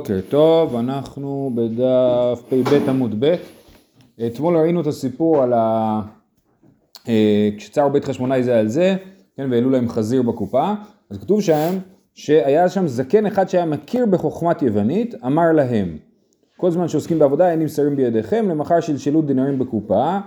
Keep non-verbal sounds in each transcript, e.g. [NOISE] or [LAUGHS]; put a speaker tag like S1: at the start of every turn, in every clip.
S1: בוקר טוב, אנחנו בדף פ"ב עמוד ב'. אתמול ראינו את הסיפור על ה... אה, כשצר בית חשמונאי זה על זה, כן, והעלו להם חזיר בקופה, אז כתוב שם שהיה שם זקן אחד שהיה מכיר בחוכמת יוונית, אמר להם, כל זמן שעוסקים בעבודה אין נמסרים בידיכם, למחר שלשלו דינרים בקופה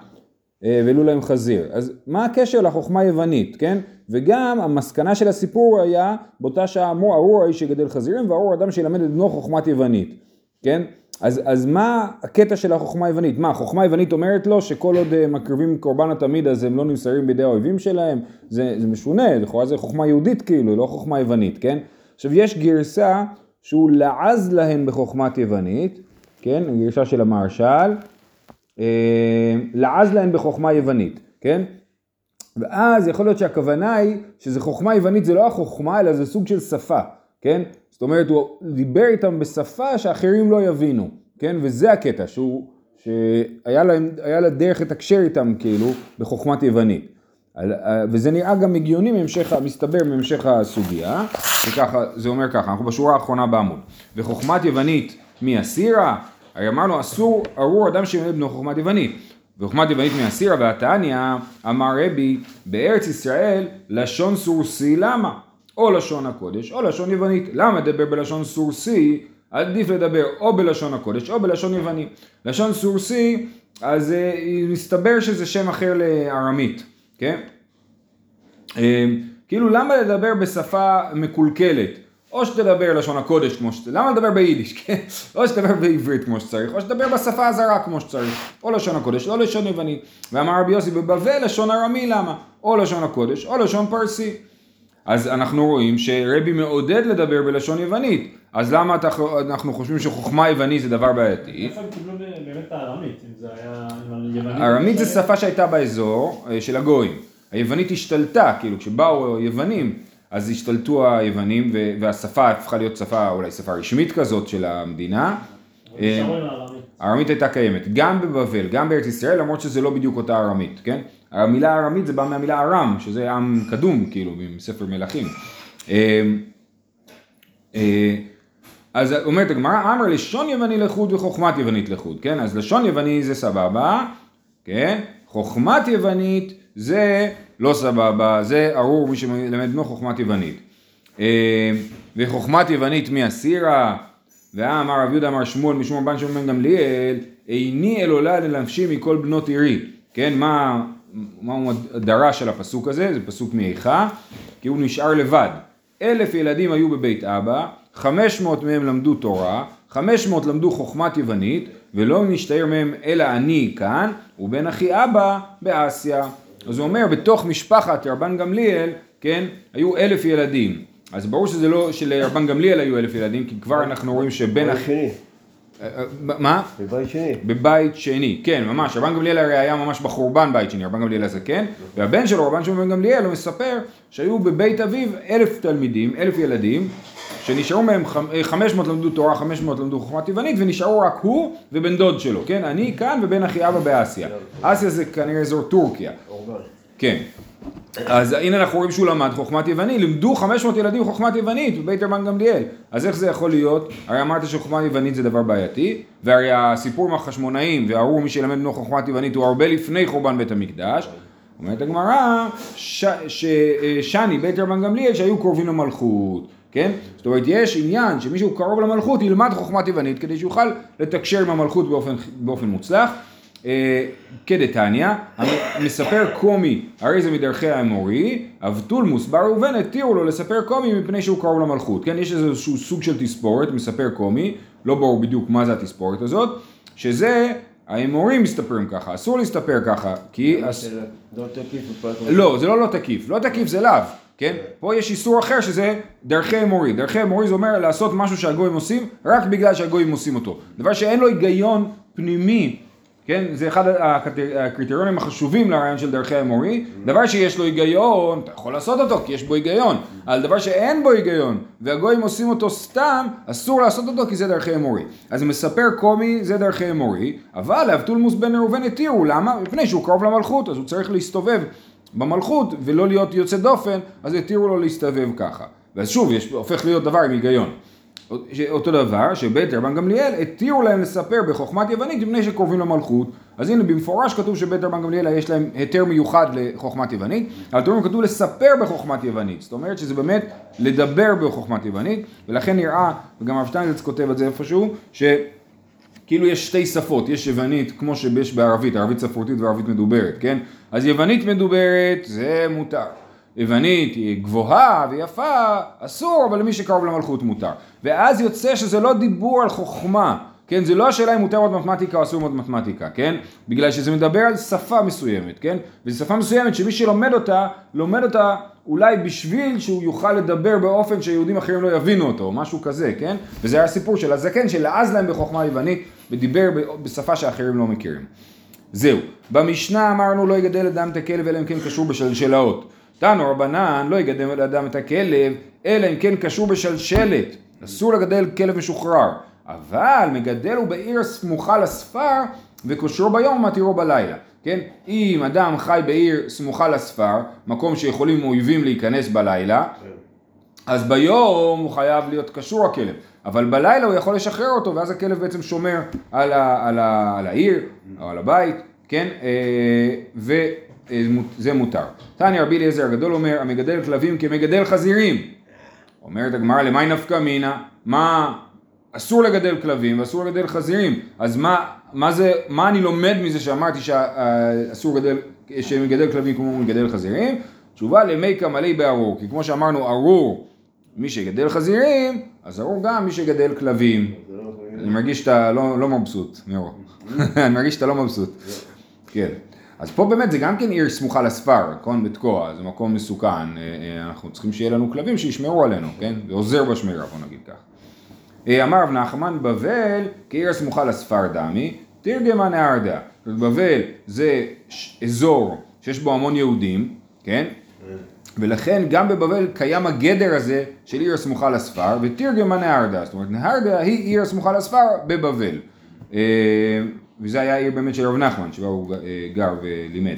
S1: אה, והעלו להם חזיר. אז מה הקשר לחוכמה יוונית, כן? וגם המסקנה של הסיפור היה, באותה שעה אמרו ארור האיש שגדל חזירים וארור אדם שילמד את בנו חוכמת יוונית, כן? אז, אז מה הקטע של החוכמה היוונית? מה, החוכמה היוונית אומרת לו שכל עוד אה, מקריבים קורבן התמיד אז הם לא נמסרים בידי האויבים שלהם? זה, זה משונה, לכאורה זה חוכמה יהודית כאילו, לא חוכמה יוונית, כן? עכשיו יש גרסה שהוא לעז להם בחוכמת יוונית, כן? גרסה של המהרש"ל, אה, לעז להם בחוכמה יוונית, כן? ואז יכול להיות שהכוונה היא שזה חוכמה יוונית זה לא החוכמה אלא זה סוג של שפה, כן? זאת אומרת הוא דיבר איתם בשפה שאחרים לא יבינו, כן? וזה הקטע שהוא, שהיה להם, היה לה דרך לתקשר איתם כאילו בחוכמת יוונית. וזה נראה גם הגיוני מהמשך, מסתבר מהמשך הסוגיה, וככה, זה אומר ככה, אנחנו בשורה האחרונה בעמוד. וחוכמת יוונית מי אסירה? הרי אמרנו אסור, ארור אדם שמלמד בנו חוכמת יוונית. וחוכמת יוונית מהסירה והתניא, אמר רבי, בארץ ישראל לשון סורסי למה? או לשון הקודש או לשון יוונית. למה לדבר בלשון סורסי? עדיף לדבר או בלשון הקודש או בלשון יווני. לשון סורסי, אז אה, מסתבר שזה שם אחר לארמית, כן? אה, כאילו למה לדבר בשפה מקולקלת? או שתדבר לשון הקודש כמו שצריך, למה לדבר ביידיש, [LAUGHS] כן? או שתדבר בעברית כמו שצריך, או שתדבר בשפה הזרה כמו שצריך, או לשון הקודש, או לשון יוונית. ואמר רבי יוסי בבבל לשון ארמי למה? או לשון הקודש, או לשון פרסי. אז אנחנו רואים שרבי מעודד לדבר בלשון יוונית, אז למה אנחנו חושבים שחוכמה יוונית זה דבר בעייתי?
S2: איפה הם קיבלו באמת הארמית, אם זה היה?
S1: ארמית זה שפה שהייתה באזור אה, של הגויים. היוונית השתלטה, כאילו כשבאו יוונים אז השתלטו היוונים והשפה הפכה להיות שפה, אולי שפה רשמית כזאת של המדינה.
S2: אה,
S1: הארמית הייתה קיימת, גם בבבל, גם בארץ ישראל, למרות שזה לא בדיוק אותה ארמית, כן? המילה ארמית זה בא מהמילה ארם, שזה עם קדום, כאילו, מספר מלכים. אה, אה, אז אומרת הגמרא, אמר לשון יווני לחוד וחוכמת יוונית לחוד, כן? אז לשון יווני זה סבבה, כן? חוכמת יוונית זה לא סבבה, זה ארור מי שמלמד בנו חוכמת יוונית. אה, וחוכמת יוונית מי אסירה, ואמר רב יהודה אמר שמואל משמואל בן שמואל בן גמליאל, איני אלולה לנפשי מכל בנות עירי. כן, מה, מה הדרה של הפסוק הזה? זה פסוק מאיכה, כי הוא נשאר לבד. אלף ילדים היו בבית אבא, חמש מאות מהם למדו תורה, חמש מאות למדו חוכמת יוונית, ולא נשתער מהם אלא אני כאן, ובן אחי אבא באסיה. אז הוא אומר, בתוך משפחת רבן גמליאל, כן, היו אלף ילדים. אז ברור שזה לא שלרבן גמליאל היו אלף ילדים, כי כבר אנחנו רואים שבין...
S3: בבית שני.
S1: אה, אה, מה?
S3: בבית שני.
S1: בבית שני, כן, ממש. רבן גמליאל הרי היה ממש בחורבן בית שני, רבן גמליאל הזקן, כן? והבן שלו, רבן שמעון בן גמליאל, הוא מספר שהיו בבית אביו אלף תלמידים, אלף ילדים, שנשארו מהם 500 אה, למדו תורה, 500 למדו חוכמת יוונית, ונשארו רק הוא ובן דוד שלו, כן? אני כאן ובן אחי אבא באסיה. אסיה זה כנראה אזור טורקיה. כן. אז הנה אנחנו רואים שהוא למד חוכמת יווני, לימדו 500 ילדים חוכמת יוונית בבית רבן גמליאל. אז איך זה יכול להיות? הרי אמרת שחוכמת יוונית זה דבר בעייתי, והרי הסיפור עם החשמונאים והארור מי שילמד בנו חוכמת יוונית הוא הרבה לפני חורבן בית המקדש. אומרת הגמרא, שני בית רבן גמליאל שהיו קרובים למלכות. כן? זאת אומרת, יש עניין שמישהו קרוב למלכות ילמד חוכמת יוונית כדי שיוכל לתקשר עם המלכות באופן, באופן מוצלח. אה, כדתניא, מספר קומי, הרי זה מדרכי האמורי, אבטולמוס בר ראובן התירו לו לספר קומי מפני שהוא קרוב למלכות. כן, יש איזשהו סוג של תספורת, מספר קומי, לא ברור בדיוק מה זה התספורת הזאת, שזה האמורים מסתפרים ככה, אסור להסתפר ככה, כי...
S3: לא תקיף
S1: לא, זה לא לא תקיף, לא תקיף זה לאו. כן? פה יש איסור אחר שזה דרכי אמורי. דרכי אמורי זה אומר לעשות משהו שהגויים עושים רק בגלל שהגויים עושים אותו. דבר שאין לו היגיון פנימי, כן? זה אחד הקריטריונים החשובים לרעיון של דרכי אמורי. דבר שיש לו היגיון, אתה יכול לעשות אותו כי יש בו היגיון. על דבר שאין בו היגיון והגויים עושים אותו סתם, אסור לעשות אותו כי זה דרכי אמורי. אז מספר קומי זה דרכי אמורי, אבל לאבטולמוס בן ראובן התירו, למה? מפני שהוא קרוב למלכות, אז הוא צריך להסתובב במלכות ולא להיות יוצא דופן, אז התירו לו להסתובב ככה. ואז שוב, יש, הופך להיות דבר עם היגיון. אותו דבר, שבית רבן גמליאל התירו להם לספר בחוכמת יוונית מפני שקרובים למלכות. אז הנה במפורש כתוב שבית רבן גמליאל יש להם היתר מיוחד לחוכמת יוונית, אבל תראו כתוב לספר בחוכמת יוונית, זאת אומרת שזה באמת לדבר בחוכמת יוונית, ולכן נראה, וגם הרב שטיינזץ כותב את זה איפשהו, שכאילו יש שתי שפות, יש יוונית כמו שיש בערבית, ערבית ספרותית וערבית מדוברת, כן? אז יוונית מדוברת זה מותר. יוונית היא גבוהה ויפה, אסור, אבל למי שקרוב למלכות מותר. ואז יוצא שזה לא דיבור על חוכמה, כן? זה לא השאלה אם מותר עוד מתמטיקה או אסור עוד מתמטיקה, כן? בגלל שזה מדבר על שפה מסוימת, כן? וזו שפה מסוימת שמי שלומד אותה, לומד אותה אולי בשביל שהוא יוכל לדבר באופן שיהודים אחרים לא יבינו אותו, או משהו כזה, כן? וזה היה הסיפור של הזקן שלעז להם בחוכמה יוונית ודיבר בשפה שאחרים לא מכירים. זהו. במשנה אמרנו לא יגדל אדם את הכלב אלא אם כן קשור בשלשלאות. תנו רבנן לא יגדל לאדם את הכלב, אלא אם כן קשור בשלשלת. אסור לגדל כלב משוחרר. אבל מגדל הוא בעיר סמוכה לספר, וקושרו ביום ומתירו בלילה. כן? אם אדם חי בעיר סמוכה לספר, מקום שיכולים אויבים להיכנס בלילה, אז ביום הוא חייב להיות קשור הכלב, אבל בלילה הוא יכול לשחרר אותו, ואז הכלב בעצם שומר על, ה, על, ה, על העיר, או על הבית, כן? אה, ו... זה מותר. תניא רבי אליעזר הגדול אומר, המגדל כלבים כמגדל חזירים. אומרת הגמרא, למאי נפקא מינה? מה, אסור לגדל כלבים ואסור לגדל חזירים, אז מה, מה זה, מה אני לומד מזה שאמרתי שאסור לגדל, שמגדל כלבים כמו מגדל חזירים? תשובה למי קמלי בארור, כי כמו שאמרנו ארור מי שגדל חזירים, אז ארור גם מי שגדל כלבים. אני מרגיש שאתה לא, לא מבסוט, מאור. [LAUGHS] אני מרגיש שאתה לא מבסוט. כן. אז פה באמת זה גם כן עיר סמוכה לספר, נכון? בתקוע, זה מקום מסוכן, אה, אה, אנחנו צריכים שיהיה לנו כלבים שישמרו עלינו, כן? זה עוזר בשמירה, בוא נגיד כך. אה, אמר רב נחמן, בבל כעיר הסמוכה לספר דמי, תרגמה נהרדה. בבל זה אזור שיש בו המון יהודים, כן? ולכן גם בבבל קיים הגדר הזה של עיר הסמוכה לספר, ותרגמה נהרדה, זאת אומרת נהרדה היא עיר הסמוכה לספר בבבל. וזה היה העיר באמת של רב נחמן, שבה הוא אה, גר ולימד.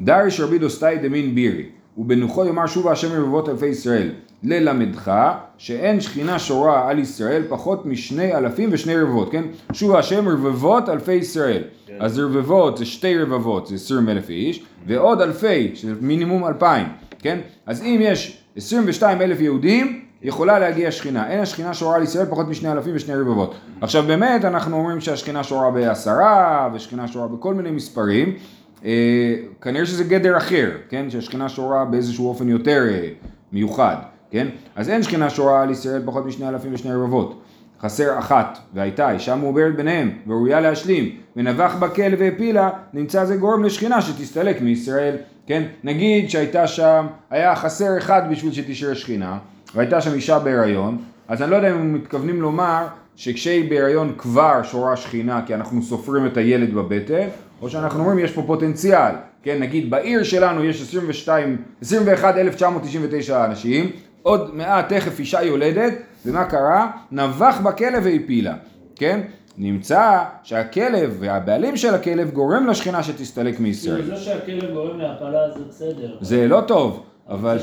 S1: דריש רבי דוסטאי דמין בירי, ובנוחו יאמר שובה השם רבבות אלפי ישראל, ללמדך שאין שכינה שורה על ישראל פחות משני אלפים ושני רבבות, כן? שובה השם רבבות אלפי ישראל. כן. אז רבבות זה שתי רבבות, זה עשרים אלף איש, ועוד אלפי, שזה מינימום אלפיים, כן? אז אם יש עשרים ושתיים אלף יהודים, יכולה להגיע שכינה. אין השכינה שורה על ישראל פחות משני אלפים ושני רבבות. עכשיו באמת אנחנו אומרים שהשכינה שורה בעשרה, ושכינה שורה בכל מיני מספרים. אה, כנראה שזה גדר אחר, כן? שהשכינה שורה באיזשהו אופן יותר אה, מיוחד, כן? אז אין שכינה שורה על ישראל פחות משני אלפים ושני רבבות. חסר אחת, והייתה אישה מעוברת ביניהם, וראויה להשלים, ונבח בכלא והפילה, נמצא זה גורם לשכינה שתסתלק מישראל, כן? נגיד שהייתה שם, היה חסר אחד בשביל שתשאר שכינה, והייתה שם אישה בהיריון, אז אני לא יודע אם הם מתכוונים לומר שכשהיא בהיריון כבר שורה שכינה כי אנחנו סופרים את הילד בבטן, או שאנחנו אומרים יש פה פוטנציאל, כן, נגיד בעיר שלנו יש 22, 21,999 אנשים, עוד מעט תכף אישה יולדת, ומה קרה? נבח בכלב והפילה, כן? נמצא שהכלב והבעלים של הכלב גורם לשכינה שתסתלק מישראל.
S2: זה שהכלב גורם להפלה זה בסדר.
S1: זה לא טוב. אבל...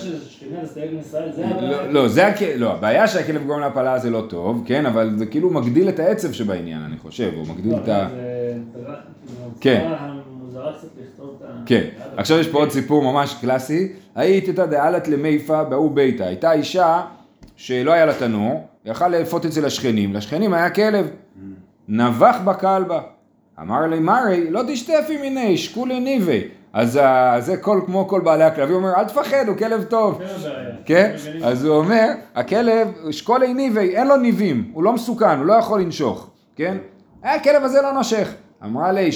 S2: לא,
S1: לא, זה לא, הבעיה שהכלב גורם להפלה זה לא טוב, כן, אבל זה כאילו מגדיל את העצב שבעניין, אני חושב, הוא מגדיל
S2: לא,
S1: את ה... כן. כן, עכשיו יש פה עוד סיפור ממש קלאסי, היית את הדעלת למיפה בהוא ביתה, הייתה אישה שלא היה לה תנור, יכל לאפות אצל השכנים, לשכנים. היה כלב, נבח בכלבה, אמר לי מרי, לא תשטפי מיני, שקולי ניבי, אז זה כל, כמו כל בעלי הכלבים, הוא אומר, אל תפחד, הוא כלב טוב. כן? אז הוא אומר, הכלב, אשכול ניבי, אין לו ניבים, הוא לא מסוכן, הוא לא יכול לנשוך. כן? הכלב הזה לא נושך. אמרה לי,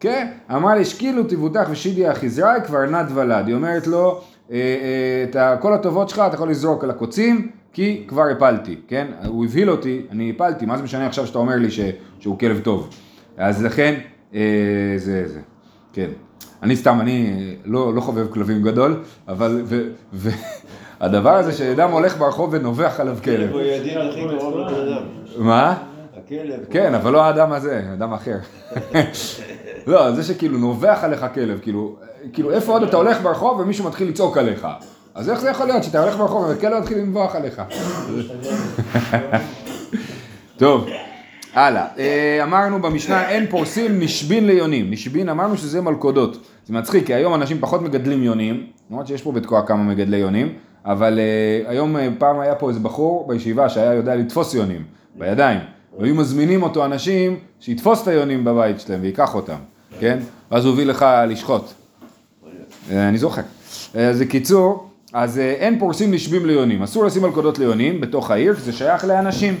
S1: כן, אמרה לי, שקילו תבוטח ושידי אחיזרי, כבר נד ולד. היא אומרת לו, אה, אה, את כל הטובות שלך אתה יכול לזרוק על הקוצים, כי כבר הפלתי, כן? הוא הבהיל אותי, אני הפלתי, מה זה משנה עכשיו שאתה אומר לי שהוא כלב טוב? אז לכן, אה, זה, זה, כן. אני סתם, אני לא, לא חובב כלבים גדול, אבל, והדבר [LAUGHS] הזה שאדם הולך ברחוב ונובח עליו כלב.
S3: הוא הידיד הכי קרוב לבן אדם.
S1: מה?
S3: הכלב.
S1: כן, אבל לא האדם הזה, אדם אחר. לא, זה שכאילו נובח עליך כלב, כאילו, כאילו איפה עוד אתה הולך ברחוב ומישהו מתחיל לצעוק עליך. אז איך זה יכול להיות שאתה הולך ברחוב וכלב מתחיל לנבוח עליך? טוב, הלאה. אה, אמרנו במשנה אין פורסים נשבין ליונים. נשבין אמרנו שזה מלכודות. זה מצחיק כי היום אנשים פחות מגדלים יונים, למרות שיש פה בתקוע כמה מגדלי יונים, אבל אה, היום אה, פעם היה פה איזה בחור בישיבה שהיה יודע לתפוס יונים בידיים. והיו מזמינים אותו אנשים שיתפוס את היונים בבית שלהם ויקח אותם, כן? ואז הוא הביא לך לשחוט. אה, אני זוכר. אה, אז בקיצור, אז אה, אין פורסים נשבים ליונים. אסור לשים מלכודות ליונים בתוך העיר, כי זה שייך לאנשים.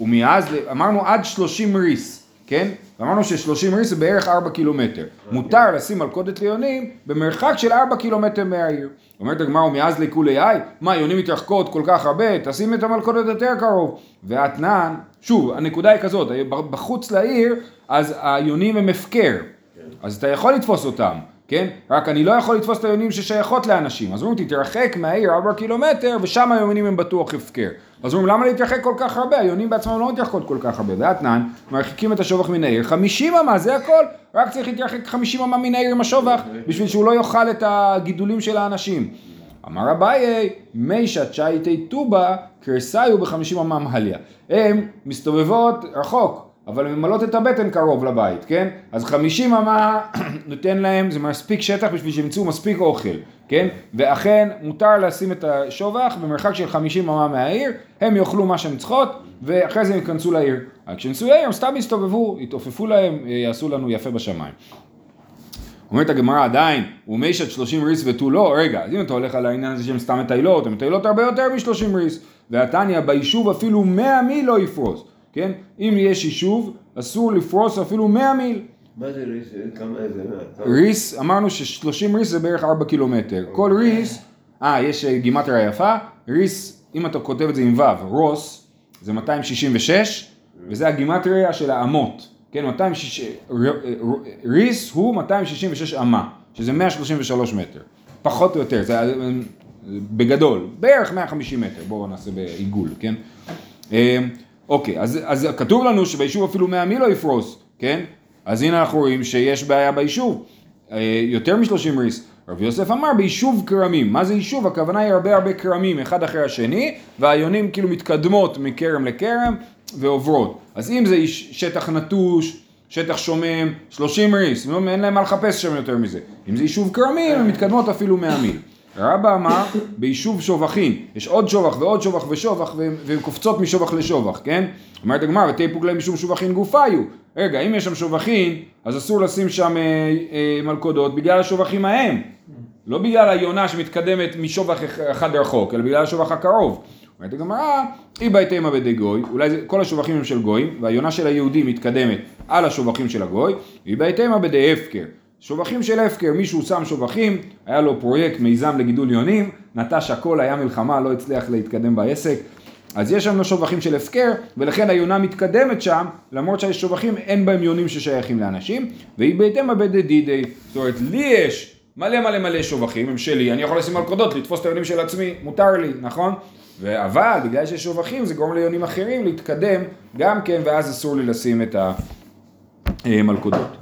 S1: ומאז, אמרנו עד 30 ריס, כן? אמרנו ש-30 ריס זה בערך 4 קילומטר. מותר לשים מלכודת ליונים במרחק של 4 קילומטר מהעיר. אומרת הגמרא, ומאז לכולי איי, מה, יונים מתרחקות כל כך הרבה, תשים את המלכודת יותר קרוב. ואתנן, שוב, הנקודה היא כזאת, בחוץ לעיר, אז היונים הם הפקר. אז אתה יכול לתפוס אותם, כן? רק אני לא יכול לתפוס את היונים ששייכות לאנשים. אז אומרים, תתרחק מהעיר 4 קילומטר, ושם היונים הם בטוח הפקר. אז אומרים, למה להתרחק כל כך הרבה? היונים בעצמם לא מתרחקות כל כך הרבה. ואתנן, מרחיקים את השובח מן העיר, 50 אמה, זה הכל. רק צריך להתרחק 50 אמה מן העיר עם השובח, בשביל שהוא לא יאכל את הגידולים של האנשים. אמר אביי, מי שצ'ייטי טובה, קרסאיו בחמישים אמה מהליה. הן מסתובבות רחוק. אבל ממלאות את הבטן קרוב לבית, כן? אז 50 אמה [COUGHS] נותן להם, זה מספיק שטח בשביל שימצאו מספיק אוכל, כן? ואכן מותר לשים את השובח במרחק של 50 אמה מהעיר, הם יאכלו מה שהן צריכות, ואחרי זה הם ייכנסו לעיר. רק כשנסו לעיר הם סתם יסתובבו, יתעופפו להם, יעשו לנו יפה בשמיים. אומרת הגמרא עדיין, ומשת 30 ריס ותו לא, רגע, אז אם אתה הולך על העניין הזה שהם סתם מטיילות, הן מטיילות הרבה יותר מ-30 ריס, והתניא ביישוב אפילו 100 מיל לא יפרוס. כן? אם יש יישוב, אסור לפרוס אפילו 100 מיל.
S3: מה זה ריס? כמה זה?
S1: ריס, אמרנו ש-30 ריס זה בערך 4 קילומטר. כל ריס, אה, יש גימטריה יפה, ריס, אם אתה כותב את זה עם ו', רוס, זה 266, וזה הגימטריה של האמות. כן, 260, ריס הוא 266 אמה, שזה 133 מטר. פחות או יותר, זה בגדול, בערך 150 מטר, בואו נעשה בעיגול, כן? אוקיי, אז, אז כתוב לנו שביישוב אפילו 100 מי לא יפרוס, כן? אז הנה אנחנו רואים שיש בעיה ביישוב, אה, יותר מ-30 ריס. רב יוסף אמר ביישוב כרמים, מה זה יישוב? הכוונה היא הרבה הרבה כרמים אחד אחרי השני, והיונים כאילו מתקדמות מכרם לכרם ועוברות. אז אם זה שטח נטוש, שטח שומם, 30 ריס, אין להם מה לחפש שם יותר מזה. אם זה יישוב כרמים, הן מתקדמות אפילו 100 מיל. רבא אמר ביישוב שובחים, יש עוד שובח ועוד שובח ושובח והן קופצות משובח לשובח, כן? אומרת הגמרא, ותיפוק להם משום שובחין גופיו. רגע, אם יש שם שובחין, אז אסור לשים שם אה, אה, מלכודות בגלל השובחים ההם. לא בגלל היונה שמתקדמת משובח אחד רחוק, אלא בגלל השובח הקרוב. אומרת הגמרא, אי בהתאמה בידי גוי, אולי זה, כל השובחים הם של גויים, והיונה של היהודי מתקדמת על השובחים של הגוי, אי בהתאמה בידי הפקר. שובחים של הפקר, מישהו שם שובחים, היה לו פרויקט מיזם לגידול יונים, נטש הכל, היה מלחמה, לא הצליח להתקדם בעסק, אז יש שם שובחים של הפקר, ולכן היונה מתקדמת שם, למרות שיש שובחים, אין בהם יונים ששייכים לאנשים, והיא בהתאם הבדי דידי, זאת אומרת, לי יש מלא מלא מלא שובחים, הם שלי, אני יכול לשים מלכודות, לתפוס את היונים של עצמי, מותר לי, נכון? אבל בגלל שיש שובחים זה גורם ליונים אחרים להתקדם גם כן, ואז אסור לי לשים את המלכודות.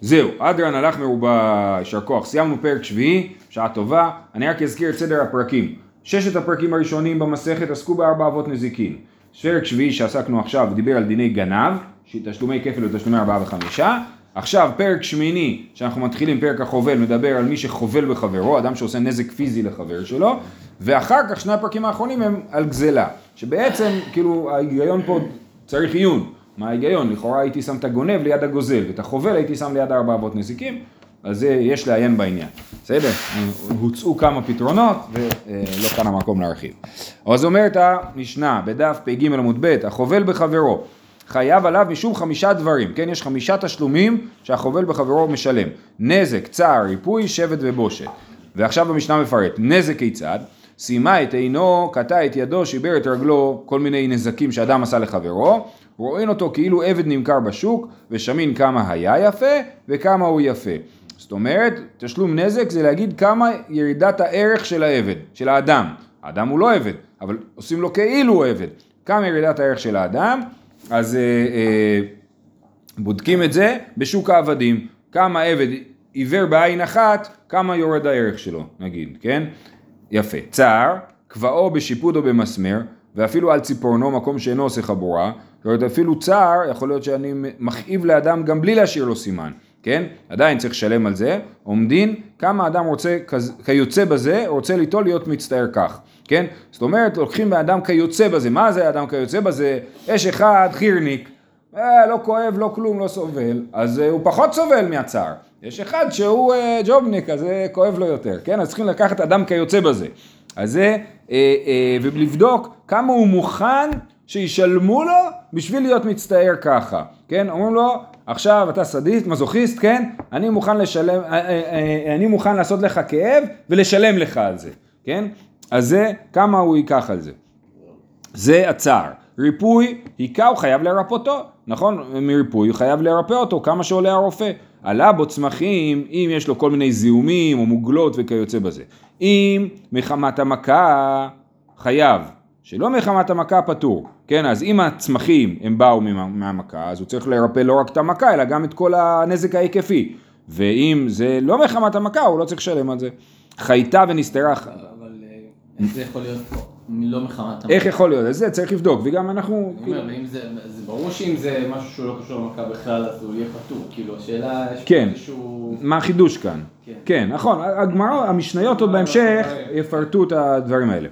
S1: זהו, אדרן הלך מרובה, יישר כוח. סיימנו פרק שביעי, שעה טובה. אני רק אזכיר את סדר הפרקים. ששת הפרקים הראשונים במסכת עסקו בארבע אבות נזיקין. פרק שביעי שעסקנו עכשיו דיבר על דיני גנב, תשלומי כפל ותשלומי ארבעה וחמישה. עכשיו פרק שמיני, שאנחנו מתחילים פרק החובל, מדבר על מי שחובל בחברו, אדם שעושה נזק פיזי לחבר שלו, ואחר כך שני הפרקים האחרונים הם על גזלה, שבעצם כאילו ההיגיון פה צריך עיון. מה ההיגיון? לכאורה הייתי שם את הגונב ליד הגוזל, ואת החובל הייתי שם ליד ארבע אבות נזיקים, אז זה יש לעיין בעניין. בסדר? הוצאו כמה פתרונות, ולא כאן המקום להרחיב. אז אומרת המשנה בדף פג עמוד ב', החובל בחברו. חייב עליו משום חמישה דברים, כן? יש חמישה תשלומים שהחובל בחברו משלם. נזק, צער, ריפוי, שבט ובושת. ועכשיו המשנה מפרט, נזק כיצד? סיימה את עינו, קטע את ידו, שיבר את רגלו, כל מיני נזקים שאדם עשה לחברו, רואים אותו כאילו עבד נמכר בשוק, ושמין כמה היה יפה וכמה הוא יפה. זאת אומרת, תשלום נזק זה להגיד כמה ירידת הערך של העבד, של האדם. האדם הוא לא עבד, אבל עושים לו כאילו הוא עבד. כמה ירידת הערך של האדם, אז אה, אה, בודקים את זה בשוק העבדים. כמה עבד עיוור בעין אחת, כמה יורד הערך שלו, נגיד, כן? יפה. צער, קבעו בשיפוד או במסמר, ואפילו על ציפורנו, מקום שאינו עושה חבורה. זאת אומרת, אפילו צער, יכול להיות שאני מכאיב לאדם גם בלי להשאיר לו סימן, כן? עדיין צריך לשלם על זה. עומדין, כמה אדם רוצה, כיוצא בזה, רוצה ליטול להיות מצטער כך, כן? זאת אומרת, לוקחים באדם כיוצא בזה. מה זה אדם כיוצא בזה? יש אחד חירניק, אה, לא כואב, לא כלום, לא סובל, אז אה, הוא פחות סובל מהצער. יש אחד שהוא אה, ג'ובניק, אז זה כואב לו יותר, כן? אז צריכים לקחת אדם כיוצא בזה. אז זה, אה, אה, ולבדוק כמה הוא מוכן שישלמו לו בשביל להיות מצטער ככה, כן? אומרים לו, עכשיו אתה סדיסט, מזוכיסט, כן? אני מוכן לשלם, אה, אה, אה, אני מוכן לעשות לך כאב ולשלם לך על זה, כן? אז זה, כמה הוא ייקח על זה. זה הצער. ריפוי, היכה הוא חייב לרפאותו, נכון? מריפוי הוא חייב לרפא אותו, כמה שעולה הרופא. עלה בו צמחים, אם יש לו כל מיני זיהומים או מוגלות וכיוצא בזה. אם מחמת המכה, חייב. שלא מחמת המכה פטור, כן? אז אם הצמחים הם באו מה- מהמכה, אז הוא צריך לרפא לא רק את המכה, אלא גם את כל הנזק ההיקפי. ואם זה לא מחמת המכה, הוא לא צריך לשלם על זה. חייתה ונסתרה,
S4: זה יכול להיות לא מחמת
S1: איך יכול להיות? זה צריך לבדוק, וגם אנחנו...
S4: אני אומר, ואם זה, זה ברור שאם זה משהו שהוא לא קשור למכה בכלל, אז הוא יהיה פטור. כאילו, השאלה,
S1: כן.
S4: איזשהו...
S1: מה החידוש כאן?
S4: כן.
S1: כן, נכון, הגמרא, המשניות עוד בהמשך יפרטו את הדברים האלה.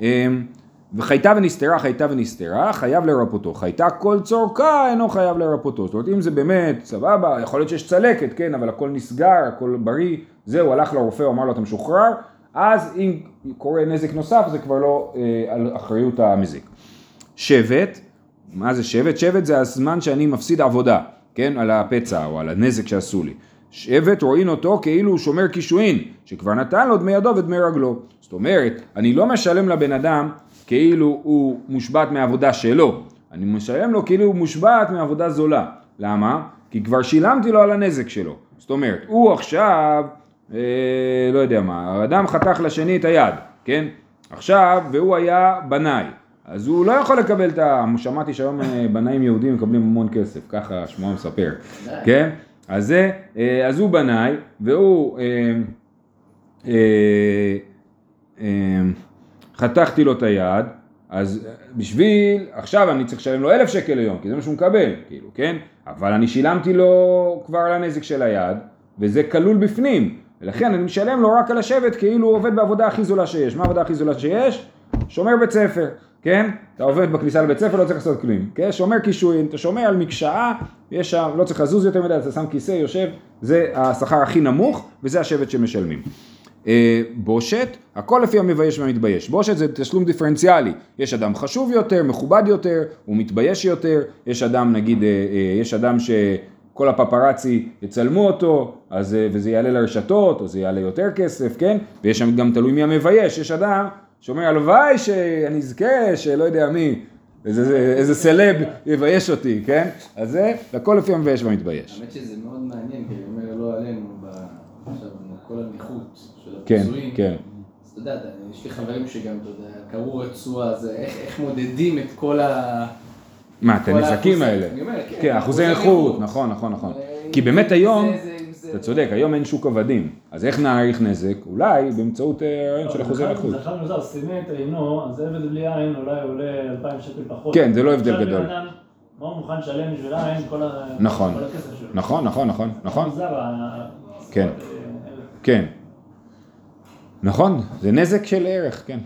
S1: אמ, וחייתה ונסתרה, חייתה ונסתרה, חייב לרפאותו. חייתה כל צורכה, אינו חייב לרפאותו. זאת אומרת, אם זה באמת, סבבה, יכול להיות שיש צלקת, כן, אבל הכל נסגר, הכל בריא, זהו, הלך לרופא, הוא אמר לו, אתה משוחרר, אז אם קורה נזק נוסף, זה כבר לא אה, על אחריות המזיק. שבט, מה זה שבט? שבט זה הזמן שאני מפסיד עבודה, כן? על הפצע או על הנזק שעשו לי. שבט רואים אותו כאילו הוא שומר קישואין, שכבר נתן לו דמי ידו ודמי רגלו. זאת אומרת, אני לא משלם לבן אדם כאילו הוא מושבת מעבודה שלו, אני משלם לו כאילו הוא מושבת מעבודה זולה. למה? כי כבר שילמתי לו על הנזק שלו. זאת אומרת, הוא עכשיו, אה, לא יודע מה, האדם חתך לשני את היד, כן? עכשיו, והוא היה בנאי. אז הוא לא יכול לקבל את ה... שמעתי שהיום אה, בנאים יהודים מקבלים המון כסף, ככה שמוע מספר, כן? אז זה, אה, אז הוא בנאי, והוא... אה, חתכתי לו את היד, אז בשביל, עכשיו אני צריך לשלם לו אלף שקל ליום, כי זה מה שהוא מקבל, כאילו, כן? אבל אני שילמתי לו כבר על הנזק של היד, וזה כלול בפנים, ולכן אני משלם לו רק על השבט כאילו הוא עובד בעבודה הכי זולה שיש. מה העבודה הכי זולה שיש? שומר בית ספר, כן? אתה עובד בכניסה לבית ספר, לא צריך לעשות כלום, כן? שומר קישואין, אתה שומר על מקשאה, יש שם, לא צריך לזוז יותר מדי, אתה שם כיסא, יושב, זה השכר הכי נמוך, וזה השבט שמשלמים. אה, בושת, הכל לפי המבייש והמתבייש. בושת זה תשלום דיפרנציאלי. יש אדם חשוב יותר, מכובד יותר, הוא מתבייש יותר, יש אדם נגיד, אה, אה, יש אדם שכל הפפרצי יצלמו אותו, אז, אה, וזה יעלה לרשתות, או זה יעלה יותר כסף, כן? ויש שם גם תלוי מי המבייש, יש אדם שאומר הלוואי שאני אזכה, שלא יודע מי, איזה, איזה, איזה סלב יבייש אותי, כן? אז זה, הכל לפי המבייש והמתבייש.
S4: האמת שזה מאוד מעניין, כי אני אומר לא עלינו, ב- עכשיו, כל הנכות של
S1: כן,
S4: הפיצויים.
S1: כן.
S4: אז אתה יודע, יש לי חברים שגם, אתה יודע, קראו רצועה, איך מודדים את כל ה...
S1: מה, את הנזקים. האלה?
S4: כן,
S1: כן, אחוזי נכות,
S4: נכות.
S1: נכון, נכון, נכון.
S4: אה,
S1: כי באמת היום, אתה צודק, היום אין שוק עבדים. אז איך נעריך נזק? אולי באמצעות אה, רעיון של אחוזי נכות.
S2: זה אחד מוזר, סימט אינו, אז עבד בלי עין אולי עולה 2,000 שקל פחות.
S1: כן, זה לא הבדל גדול.
S2: מה הוא מוכן לשלם בשביל העין כל
S1: נכון.
S2: הכסף שלו.
S1: נכון, נכון, נכון, נכון,
S2: מוזר ה-
S1: כן.
S2: אה,
S1: כן. נכון, זה נזק של ערך, כן.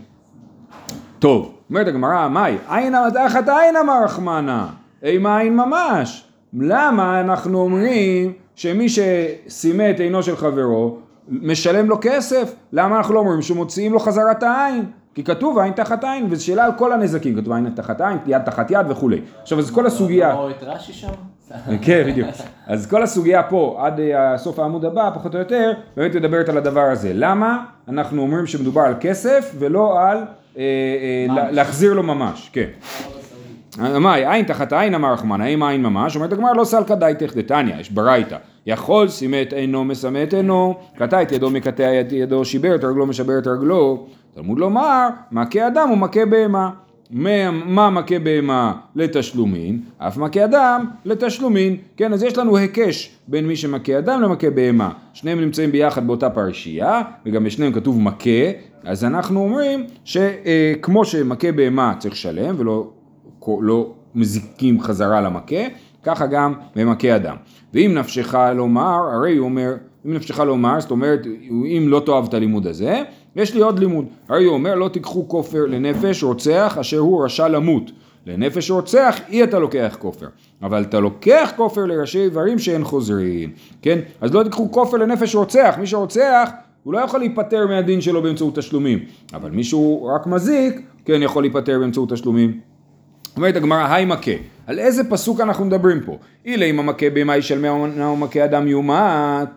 S1: טוב, אומרת הגמרא, מאי, עין המתחת עין אמר רחמנה, אימה עין ממש. למה אנחנו אומרים שמי שסימא את עינו של חברו, משלם לו כסף? למה אנחנו לא אומרים שמוציאים לו חזרה את העין? כי כתוב עין תחת עין, וזו שאלה על כל הנזקים, כתוב עין תחת עין, יד תחת יד וכולי. עכשיו, אז כל הסוגיה...
S4: או את רש"י שם? [LAUGHS]
S1: כן, בדיוק. אז כל הסוגיה פה, עד אה, סוף העמוד הבא, פחות או יותר, באמת מדברת על הדבר הזה. למה אנחנו אומרים שמדובר על כסף ולא על להחזיר לו ממש, כן. מאי, עין תחת עין אמר רחמן, האם עין ממש? אומרת הגמרא לא סלקא דייתך דתניא, יש ברייתא. יכול סימא את עינו מסמא את עינו, קטע את ידו מקטע את ידו, שיבר את רגלו משבר את רגלו. תלמוד לומר, מכה אדם ומכה בהמה. מה, מכה בהמה לתשלומין, אף מכה אדם לתשלומין. כן, אז יש לנו היקש בין מי שמכה אדם למכה בהמה. שניהם נמצאים ביחד באותה פרשייה, וגם בשניהם כתוב מכה, אז אנחנו אומרים שכמו שמכה בהמה צריך לשלם ולא לא מזיקים חזרה למכה, ככה גם במכה אדם. ואם נפשך לומר, הרי הוא אומר, אם נפשך לומר, זאת אומרת, אם לא תאהב את הלימוד הזה, יש לי עוד לימוד. הרי הוא אומר, לא תיקחו כופר לנפש רוצח אשר הוא רשע למות. לנפש רוצח אי אתה לוקח כופר, אבל אתה לוקח כופר לראשי איברים שאין חוזרים, כן? אז לא תיקחו כופר לנפש רוצח, מי שרוצח הוא לא יכול להיפטר מהדין שלו באמצעות תשלומים, אבל מי שהוא רק מזיק, כן יכול להיפטר באמצעות תשלומים. אומרת הגמרא, היי מכה, על איזה פסוק אנחנו מדברים פה? אילה אם המכה בהמה ישלמה ומכה אדם יומת,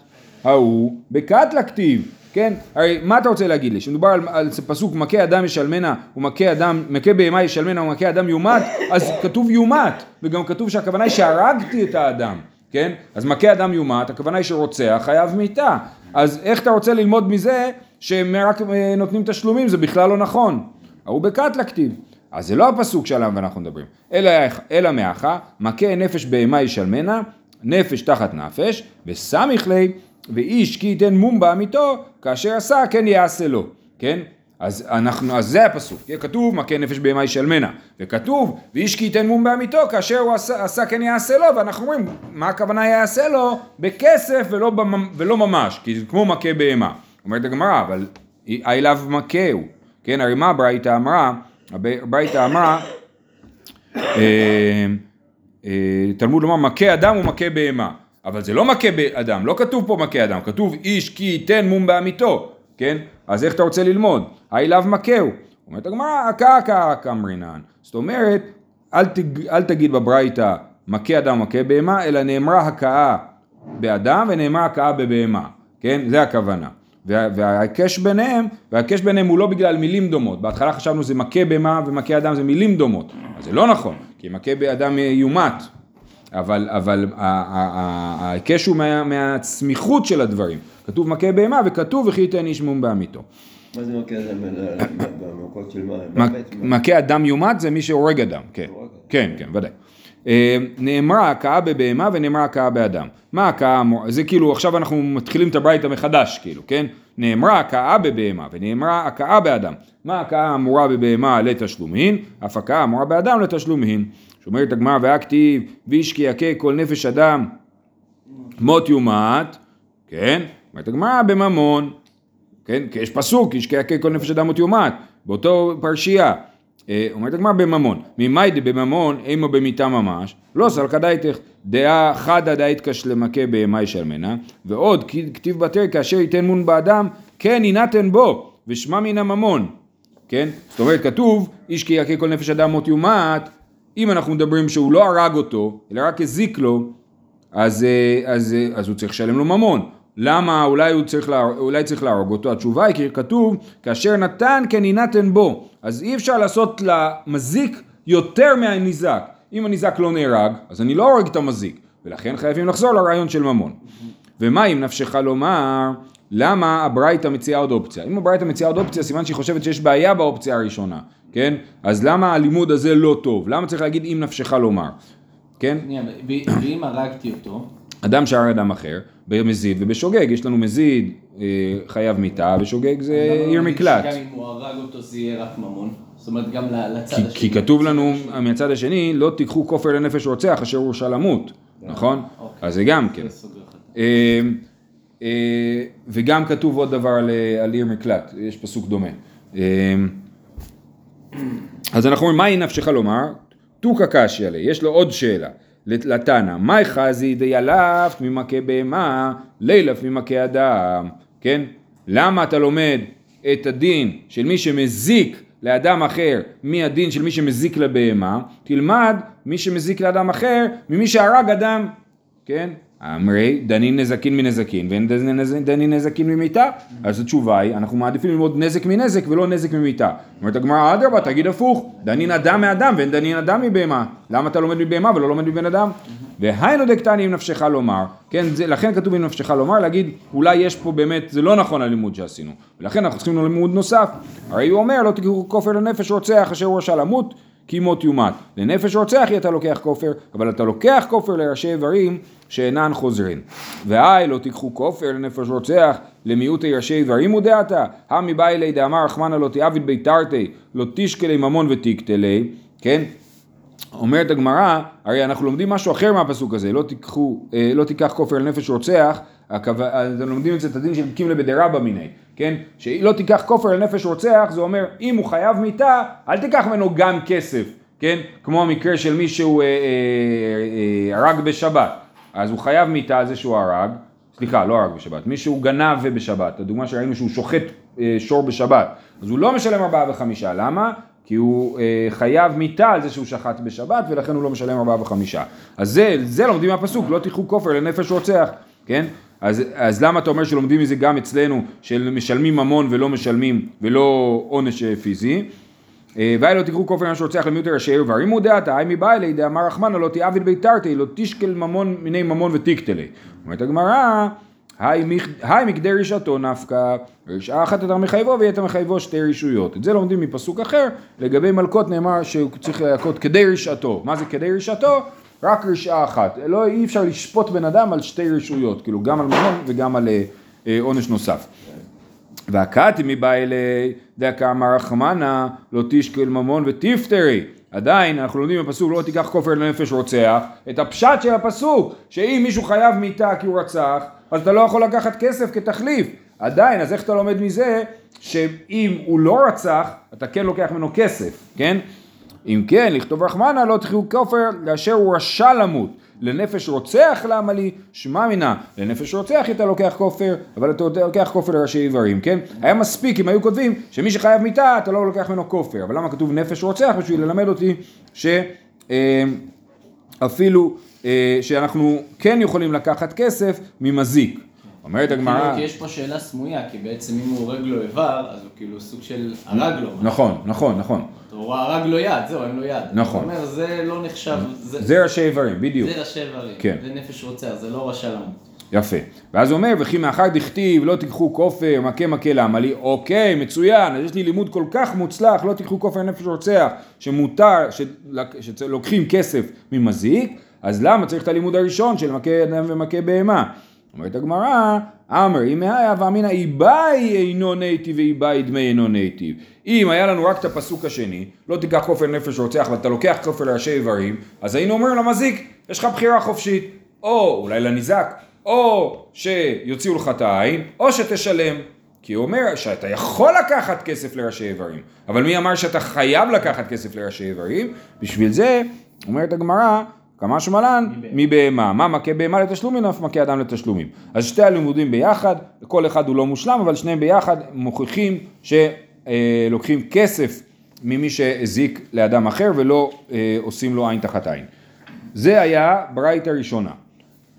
S1: ההוא בקטלה כתיב, כן? הרי מה אתה רוצה להגיד לי? שמדובר על, על פסוק מכה אדם ישלמנה ומכה אדם, מכה בהמה ישלמנה ומכה אדם יומת, אז כתוב יומת, וגם כתוב שהכוונה היא שהרגתי את האדם, כן? אז מכה אדם יומת, הכוונה היא שרוצח חייב מיתה, אז איך אתה רוצה ללמוד מזה שהם רק אה, נותנים תשלומים, זה בכלל לא נכון. ההוא בקטלה כתיב. אז זה לא הפסוק שעליו אנחנו מדברים, אלא, אלא מאחה, מכה נפש בהמה ישלמנה, נפש תחת נפש, וסמיך לי, ואיש כי ייתן מום בעמיתו, כאשר עשה כן יעשה לו, כן? אז אנחנו, אז זה הפסוק, כתוב מכה נפש בהמה ישלמנה, וכתוב ואיש כי ייתן מום בעמיתו כאשר הוא עשה, עשה כן יעשה לו, ואנחנו אומרים מה הכוונה יעשה לו? בכסף ולא, במ, ולא ממש, כי זה כמו מכה בהמה. אומרת הגמרא, אבל אליו מכהו, כן, הרי מה הברייתא אמרה? הברייתא אמרה, אה, אה, תלמוד לומר מכה אדם ומכה בהמה, אבל זה לא מכה באדם, לא כתוב פה מכה אדם, כתוב איש כי ייתן מום בעמיתו, כן? אז איך אתה רוצה ללמוד? האי לאו מכהו. אומרת הגמרא, אכה אכה אמרינן. זאת אומרת, אל, תג, אל תגיד בברייתא מכה אדם ומכה בהמה, אלא נאמרה הכאה באדם ונאמרה הכאה בבהמה, כן? זה הכוונה. וההיקש ביניהם, וההיקש ביניהם הוא לא בגלל מילים דומות. בהתחלה חשבנו זה מכה בהמה ומכה אדם זה מילים דומות. אז זה לא נכון, כי מכה באדם יומת. אבל, אבל ההיקש הוא מה, מהצמיחות של הדברים. כתוב מכה בהמה וכתוב וכי ייתן איש מום בעמיתו.
S3: מה זה מכה אדם במכות של מה?
S1: מכה אדם יומת זה מי שהורג אדם, כן. כן, כן, ודאי. אה, נאמרה הכאה בבהמה ונאמרה הכאה באדם. מה הכאה, זה כאילו עכשיו אנחנו מתחילים את הברייתא מחדש כאילו, כן? נאמרה הכאה בבהמה ונאמרה הכאה באדם. מה הכאה האמורה בבהמה לתשלומין, אף הכאה האמורה באדם לתשלומין. שאומרת הגמרא והכתיב וישקי יכה כל נפש אדם מות יומת, כן? אומרת הגמרא בממון, כן? כי יש פסוק ישקי יכה כל נפש אדם מות יומת, באותו פרשייה. אה, אומרת הגמרא בממון, ממאי דבממון אימו במיתה ממש, לא סלקא דייתך, דעה חדא דאיתקש למכה בהמה ישלמנה, ועוד כתיב בתר כאשר ייתן מון באדם, כן יינתן בו, ושמע מן הממון, כן? זאת אומרת כתוב, איש כי יכה כל נפש אדם מות יומת, אם אנחנו מדברים שהוא לא הרג אותו, אלא רק הזיק לו, אז, אה, אז, אז, אז הוא צריך לשלם לו ממון. למה אולי הוא צריך, לה, אולי צריך להרוג אותו? התשובה היא כי כתוב כאשר נתן כן יינתן בו. אז אי אפשר לעשות למזיק יותר מהניזק. אם הניזק לא נהרג, אז אני לא הורג את המזיק. ולכן חייבים לחזור לרעיון של ממון. ומה אם נפשך לומר, למה הברייתא מציעה עוד אופציה? אם הברייתא מציעה עוד אופציה, סימן שהיא חושבת שיש בעיה באופציה הראשונה, כן? אז למה הלימוד הזה לא טוב? למה צריך להגיד אם נפשך לומר? כן?
S4: ואם הרגתי אותו?
S1: אדם שהרג אדם אחר, במזיד ובשוגג, יש לנו מזיד אה, חייב מיתה, ושוגג זה עיר מקלט.
S4: גם אם הוא הרג אותו זה יהיה רק ממון? זאת אומרת גם לצד השני.
S1: כי כתוב לנו מהצד השני, לא תיקחו כופר לנפש רוצח אשר הוא רשע למות, נכון? אוקיי. אז זה גם כן. אה, אה, וגם כתוב עוד דבר על עיר מקלט, יש פסוק דומה. אז אנחנו אומרים, מהי נפשך לומר? תוכא קשיא לי, יש לו עוד שאלה. לתנא, מאי חזי דיילף ממכה בהמה, לילף ממכה אדם, כן? למה אתה לומד את הדין של מי שמזיק לאדם אחר מהדין של מי שמזיק לבהמה? תלמד מי שמזיק לאדם אחר ממי שהרג אדם, כן? אמרי דנין נזקין מנזקין ואין דנין נזקין ממיתה. אז התשובה היא אנחנו מעדיפים ללמוד נזק מנזק ולא נזק ממיתה. אומרת הגמרא אדרבה תגיד הפוך דנין אדם מאדם ואין דנין אדם מבהמה. למה אתה לומד מבהמה ולא לומד מבן אדם? והיינו דקטני עם נפשך לומר כן זה, לכן כתוב עם נפשך לומר להגיד אולי יש פה באמת זה לא נכון הלימוד שעשינו. ולכן אנחנו צריכים לימוד נוסף. הרי הוא אומר לא תקראו כופר לנפש רוצח אשר הוא רשע למות כי מות יומת. לנפש רוצח היא אתה לוקח כופר, אבל אתה לוקח כופר לראשי איברים שאינן חוזרים. והי לא תיקחו כופר לנפש רוצח למיעוטי ראשי איברים ודעתה, המי באי לי דאמר רחמנא לא תעביד ביתרתי, לא תשקלי ממון ותקטלי, כן? אומרת הגמרא, הרי אנחנו לומדים משהו אחר מהפסוק הזה, לא תיקחו, אה, לא תיקח כופר לנפש רוצח, אתם לומדים את זה את הדין של קימלה בדרבא מיניה, כן? שלא תיקח כופר לנפש רוצח, זה אומר, אם הוא חייב מיתה, אל תיקח ממנו גם כסף, כן? כמו המקרה של מי שהוא אה, אה, אה, הרג בשבת, אז הוא חייב מיתה זה שהוא הרג, סליחה, לא הרג בשבת, מי שהוא גנב ובשבת, הדוגמה שראינו שהוא שוחט אה, שור בשבת, אז הוא לא משלם ארבעה וחמישה, למה? כי הוא אה, חייב מיתה על זה שהוא שחט בשבת ולכן הוא לא משלם ארבעה וחמישה. אז זה, זה לומדים מהפסוק, לא תיקחו כופר לנפש רוצח, כן? אז, אז למה אתה אומר שלומדים מזה גם אצלנו, שמשלמים ממון ולא משלמים, ולא עונש אה, פיזי? אה, ואי לא תקחו כופר לנפש רוצח למיעוט ראשי איברים ודעתה, היי מבעי לי דאמר רחמנא לא תעביד ביתרתי, לא תשקל ממון מיני ממון ותקטלי. אומרת הגמרא, היי מכדי רשעתו נפקא, רשעה אחת אתה מחייבו אתה מחייבו שתי רשויות. את זה לומדים מפסוק אחר, לגבי מלקות נאמר שהוא צריך להכות כדי רשעתו. מה זה כדי רשעתו? רק רשעה אחת. לא, אי אפשר לשפוט בן אדם על שתי רשויות, כאילו גם על ממון וגם על אה, אה, עונש נוסף. והקאתי מבעי אלי דקה אמר רחמנה לא תשקל ממון ותפטרי עדיין אנחנו לומדים בפסוק לא תיקח כופר לנפש רוצח את הפשט של הפסוק שאם מישהו חייב מיתה כי הוא רצח אז אתה לא יכול לקחת כסף כתחליף עדיין אז איך אתה לומד מזה שאם הוא לא רצח אתה כן לוקח ממנו כסף כן אם כן, לכתוב רחמנה לא תחיו כופר לאשר הוא רשע למות. לנפש רוצח למה לי? שמע מינה, לנפש רוצח אתה לוקח כופר, אבל אתה לוקח כופר לראשי איברים, כן? היה מספיק אם היו כותבים שמי שחייב מיתה אתה לא לוקח ממנו כופר, אבל למה כתוב נפש רוצח? בשביל ללמד אותי שאפילו שאנחנו כן יכולים לקחת כסף ממזיק. אומרת הגמרא,
S4: כאילו, כי יש פה שאלה סמויה, כי בעצם אם הוא הורג לו איבר, אז הוא כאילו סוג של הרג לו.
S1: נכון, נכון, נכון,
S4: הוא הרג לו יד, זהו, אין לו יד.
S1: נכון.
S4: הוא אומר, זה לא נחשב, זה
S1: זה ראשי איברים, בדיוק.
S4: זה ראשי איברים.
S1: כן.
S4: זה נפש רוצח, זה לא רשע למות.
S1: יפה. ואז הוא אומר, וכי מאחר דכתיב לא תיקחו כופר, מכה מכה למה לי? אוקיי, מצוין, אז יש לי לימוד כל כך מוצלח, לא תיקחו כופר נפש רוצח, שמותר, שלוקחים כסף ממזיק, אז למה צריך את הלימוד הראשון של מכה אדם ומכה בהמה? אומרת הגמרא, אמר, אם הווה אמינא אי בעי עינו ניתיב ואי בעי דמי עינו ניתיב. אם היה לנו רק את הפסוק השני, לא תיקח כופר נפש רוצח ואתה לוקח כופר לראשי איברים, אז היינו אומרים למזיק, יש לך בחירה חופשית, או אולי לניזק, או שיוציאו לך את העין, או שתשלם. כי הוא אומר שאתה יכול לקחת כסף לראשי איברים, אבל מי אמר שאתה חייב לקחת כסף לראשי איברים? בשביל זה, אומרת הגמרא, כמה שמלן, מבהמה. מה מכה בהמה לתשלומים, אף מכה אדם לתשלומים. אז שתי הלימודים ביחד, כל אחד הוא לא מושלם, אבל שניהם ביחד מוכיחים שלוקחים כסף ממי שהזיק לאדם אחר ולא אה, עושים לו עין תחת עין. זה היה ברייתא ראשונה.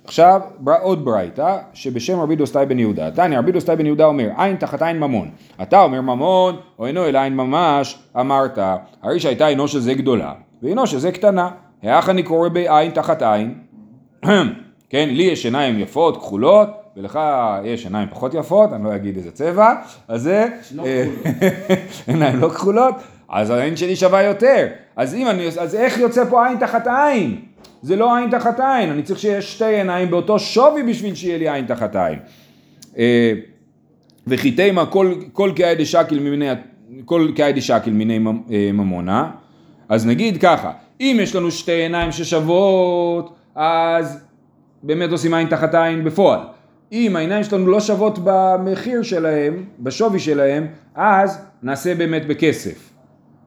S1: עכשיו. עוד ברייתא שבשם רבי דוסטאי בן יהודה. תניא רבי דוסטאי בן יהודה אומר עין תחת עין ממון. אתה אומר ממון או אינו אלא עין ממש אמרת הרי שהייתה עינו של זה גדולה ועינו של זה קטנה. האח אני קורא בעין תחת עין. [CLEARS THROAT] כן לי יש עיניים יפות כחולות ולך יש עיניים פחות יפות אני לא אגיד איזה צבע אז זה
S4: לא
S1: אה. [LAUGHS] עיניים לא כחולות אז העין שלי שווה יותר אז אם אני אז איך יוצא פה עין תחת עין? זה לא עין תחת עין, אני צריך שיש שתי עיניים באותו שווי בשביל שיהיה לי עין תחת עין. אה, וכי תימא כל, כל קאי דשקיל מיני, כל קאי דשקיל מיני ממ- ממונה, אז נגיד ככה, אם יש לנו שתי עיניים ששוות, אז באמת עושים עין תחת עין בפועל. אם העיניים שלנו לא שוות במחיר שלהם, בשווי שלהם, אז נעשה באמת בכסף.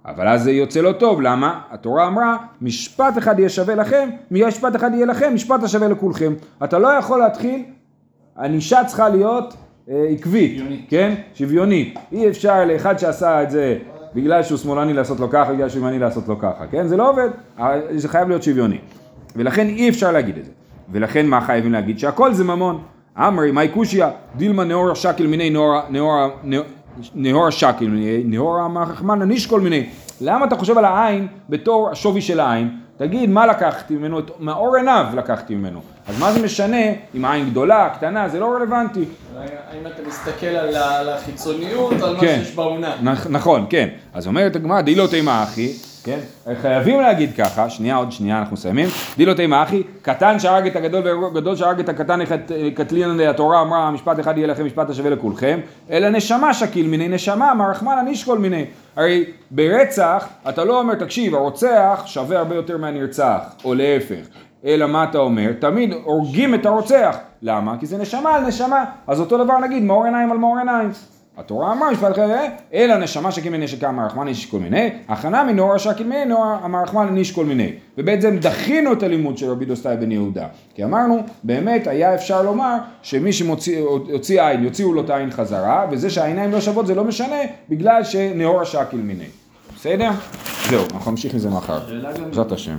S1: אבל אז זה יוצא לא טוב, למה? התורה אמרה, משפט אחד יהיה שווה לכם, משפט אחד יהיה לכם, משפט השווה לכולכם. אתה לא יכול להתחיל, ענישה צריכה להיות אה, עקבית,
S4: שוויונית.
S1: כן? שוויונית. אי אפשר לאחד שעשה את זה בגלל שהוא שמאלני לעשות לו ככה, בגלל שהוא ימני לעשות לו ככה, כן? זה לא עובד, אה, זה חייב להיות שוויוני. ולכן אי אפשר להגיד את זה. ולכן מה חייבים להגיד? שהכל זה ממון. אמרי, מאי קושיא, דילמה נאור שקל מיני נאור, נאור, נאור, נאור השקל מיני, נאור המחמנה נשקול מיני. למה אתה חושב על העין בתור השווי של העין? תגיד, מה לקחתי ממנו? מאור עיניו לקחתי ממנו. אז מה זה משנה אם העין גדולה, קטנה, זה לא רלוונטי.
S4: האם אתה מסתכל על החיצוניות, על מה
S1: כן.
S4: שיש באונה.
S1: נכ- נכון, כן. אז אומרת הגמרא, די לא תימא אחי, כן? חייבים להגיד ככה, שנייה, עוד שנייה, אנחנו מסיימים. דילו תימא אחי, קטן שהרג את הגדול וגדול שהרג את הקטן קטלין התורה אמרה משפט אחד יהיה לכם משפט השווה לכולכם, אלא נשמה שקיל מיני נשמה, מה רחמנא נשקול מיני. הרי ברצח אתה לא אומר תקשיב הרוצח שווה הרבה יותר מהנרצח, או להפך. אלא מה אתה אומר? תמיד הורגים את הרוצח. למה? כי זה נשמה על נשמה. אז אותו דבר נגיד מאור עיניים על מאור עיניים. התורה אמרה משפט אחר, אלא נשמה שכימי נשקה אמר רחמן איש כל מיני, הכנה מנור השקל מיני נור אמר רחמן איש כל מיני. ובעצם דחינו את הלימוד של רבי דוסטאי בן יהודה. כי אמרנו, באמת היה אפשר לומר שמי שהוציא עין, יוציאו לו את העין חזרה, וזה שהעיניים לא שוות זה לא משנה, בגלל שנאור השקל מיני. בסדר? זהו, אנחנו נמשיך עם זה מחר. בעזרת השם.